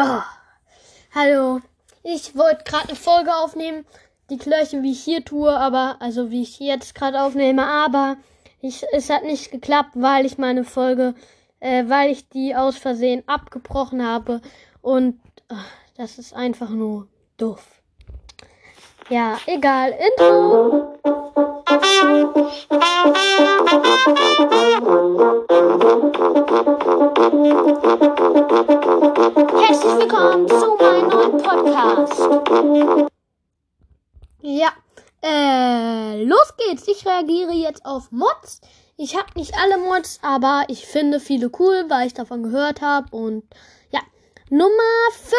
Oh, hallo. Ich wollte gerade eine Folge aufnehmen, die gleiche wie ich hier tue, aber also wie ich jetzt gerade aufnehme, aber ich, es hat nicht geklappt, weil ich meine Folge, äh, weil ich die aus Versehen abgebrochen habe und oh, das ist einfach nur doof. Ja, egal. Intro. Ich reagiere jetzt auf Mods. Ich habe nicht alle Mods, aber ich finde viele cool, weil ich davon gehört habe. Und ja, Nummer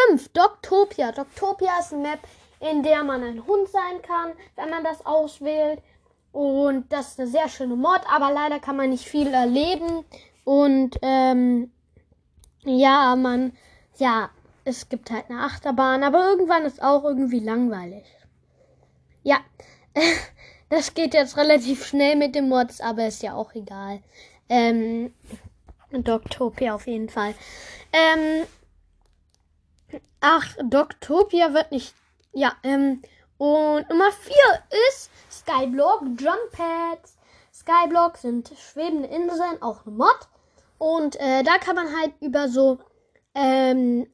5, Doctopia. Doctopia ist eine Map, in der man ein Hund sein kann, wenn man das auswählt. Und das ist eine sehr schöne Mod, aber leider kann man nicht viel erleben. Und ähm, ja, man, ja, es gibt halt eine Achterbahn, aber irgendwann ist auch irgendwie langweilig. Ja, das geht jetzt relativ schnell mit den Mods, aber ist ja auch egal. Ähm, Doctopia auf jeden Fall. Ähm, ach, Doctopia wird nicht, ja, ähm, und Nummer 4 ist Skyblock Jump Pads. Skyblock sind schwebende Inseln, auch eine Mod. Und äh, da kann man halt über so ähm,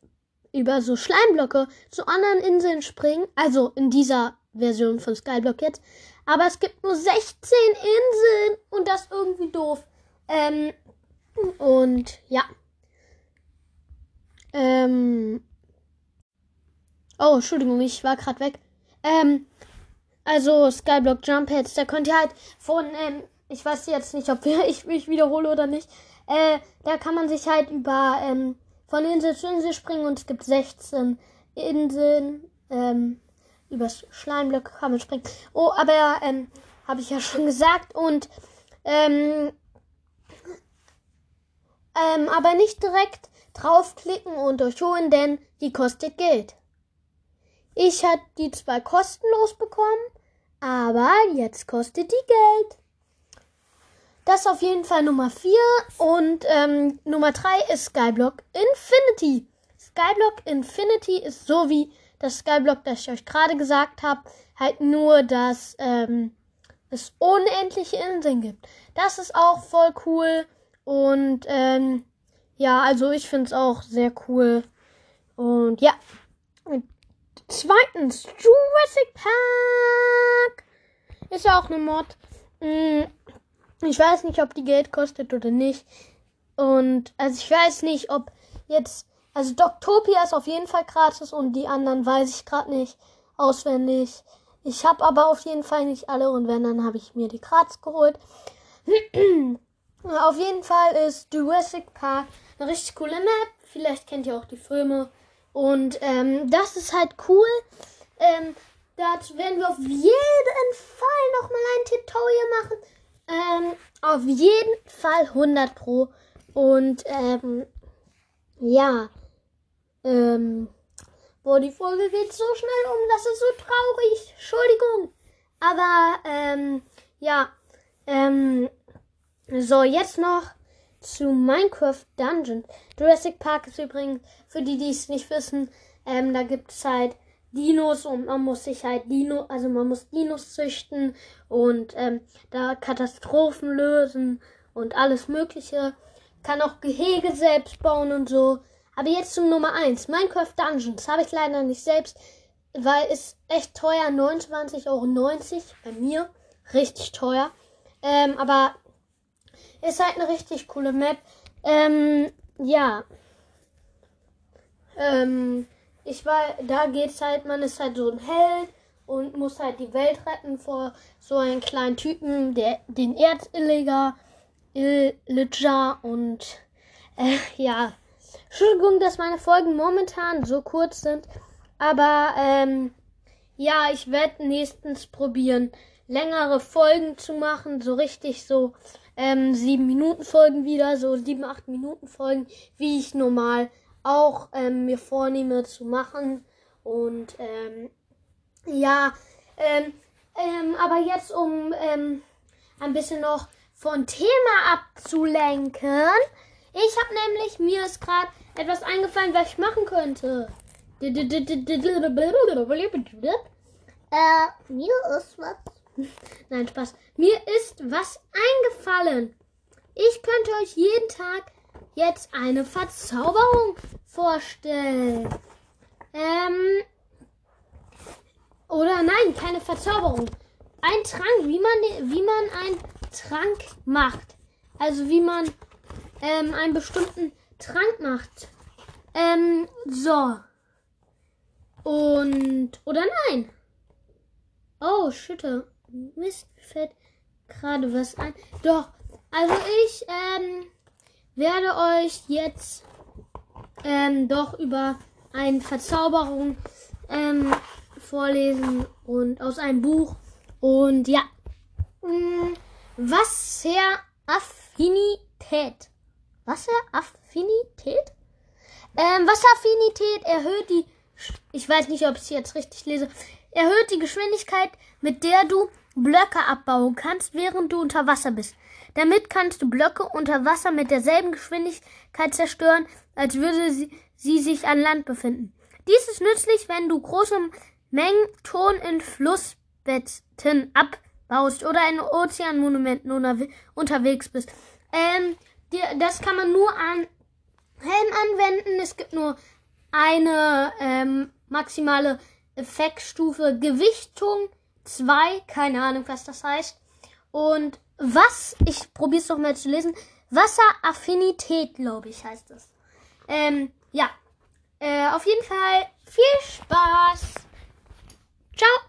über so Schleimblöcke zu anderen Inseln springen. Also in dieser Version von Skyblock jetzt. Aber es gibt nur 16 Inseln und das ist irgendwie doof. Ähm, und ja. Ähm. Oh, Entschuldigung, ich war gerade weg. Ähm, also Skyblock Jump Heads, da könnt ihr halt von, ähm, ich weiß jetzt nicht, ob ich mich wiederhole oder nicht. Äh, da kann man sich halt über ähm, von Insel zu Insel springen und es gibt 16 Inseln. Ähm, übers Schleimblock kann man springen. Oh, aber ähm, habe ich ja schon gesagt und ähm, ähm, aber nicht direkt draufklicken und durchholen, denn die kostet Geld. Ich hatte die zwar kostenlos bekommen, aber jetzt kostet die Geld. Das ist auf jeden Fall Nummer 4. Und ähm, Nummer 3 ist Skyblock Infinity. Skyblock Infinity ist so wie das Skyblock, das ich euch gerade gesagt habe, halt nur, dass ähm, es unendliche Inseln gibt. Das ist auch voll cool. Und ähm, ja, also ich finde es auch sehr cool. Und ja. Zweitens, Jurassic Park ist ja auch eine Mod. Mhm. Ich weiß nicht, ob die Geld kostet oder nicht. Und also ich weiß nicht, ob jetzt. Also Doctopia ist auf jeden Fall gratis und die anderen weiß ich gerade nicht auswendig. Ich habe aber auf jeden Fall nicht alle und wenn, dann habe ich mir die gratis geholt. auf jeden Fall ist Jurassic Park eine richtig coole Map. Vielleicht kennt ihr auch die Filme. Und ähm, das ist halt cool. Ähm, dazu werden wir auf jeden Fall nochmal ein Tutorial machen. Ähm, auf jeden Fall 100 Pro. Und, ähm, ja. Ähm, boah, die Folge geht so schnell um, das ist so traurig. Entschuldigung. Aber, ähm, ja. Ähm, so, jetzt noch zu Minecraft Dungeon. Jurassic Park ist übrigens, für die, die es nicht wissen, ähm, da gibt es halt Dinos und man muss sich halt Dino, also man muss Dinos züchten und ähm, da Katastrophen lösen und alles Mögliche. Kann auch Gehege selbst bauen und so. Aber jetzt zum Nummer 1. Minecraft Dungeons. Habe ich leider nicht selbst, weil ist echt teuer. 29,90 Euro bei mir. Richtig teuer. Ähm, aber ist halt eine richtig coole Map. Ähm, ja. Ähm, ich war, da geht's halt, man ist halt so ein Held und muss halt die Welt retten vor so einem kleinen Typen, der den Erzilliger, Illager und äh, ja. Entschuldigung, dass meine Folgen momentan so kurz sind, aber ähm, ja, ich werde nächstens probieren, längere Folgen zu machen, so richtig so ähm, sieben Minuten Folgen wieder, so sieben, acht Minuten Folgen, wie ich normal auch ähm, mir vornehme zu machen. Und ähm, ja, ähm, ähm, aber jetzt um ähm, ein bisschen noch von Thema abzulenken. Ich habe nämlich, mir ist gerade etwas eingefallen, was ich machen könnte. Äh, mir ist was. Nein, Spaß. Mir ist was eingefallen. Ich könnte euch jeden Tag jetzt eine Verzauberung vorstellen. Ähm. Oder nein, keine Verzauberung. Ein Trank, wie man, wie man einen Trank macht. Also wie man ähm, einen bestimmten Trank macht. Ähm, so. Und. Oder nein. Oh, Schütte. Mist, fällt gerade was ein. Doch. Also ich ähm, werde euch jetzt ähm, doch über eine Verzauberung ähm, vorlesen und aus einem Buch. Und ja. Mm, Wasseraffinität. Wasseraffinität? Ähm, Wasseraffinität erhöht die, ich weiß nicht, ob ich es jetzt richtig lese, erhöht die Geschwindigkeit, mit der du Blöcke abbauen kannst, während du unter Wasser bist. Damit kannst du Blöcke unter Wasser mit derselben Geschwindigkeit zerstören, als würde sie, sie sich an Land befinden. Dies ist nützlich, wenn du große Mengen Ton in Flussbetten abbaust oder in Ozeanmonumenten unterwegs bist. Ähm, das kann man nur an Helm anwenden. Es gibt nur eine ähm, maximale Effektstufe Gewichtung 2. Keine Ahnung, was das heißt. Und was, ich probiere es doch mal zu lesen. Wasseraffinität, glaube ich, heißt es. Ähm, ja. Äh, auf jeden Fall viel Spaß. Ciao.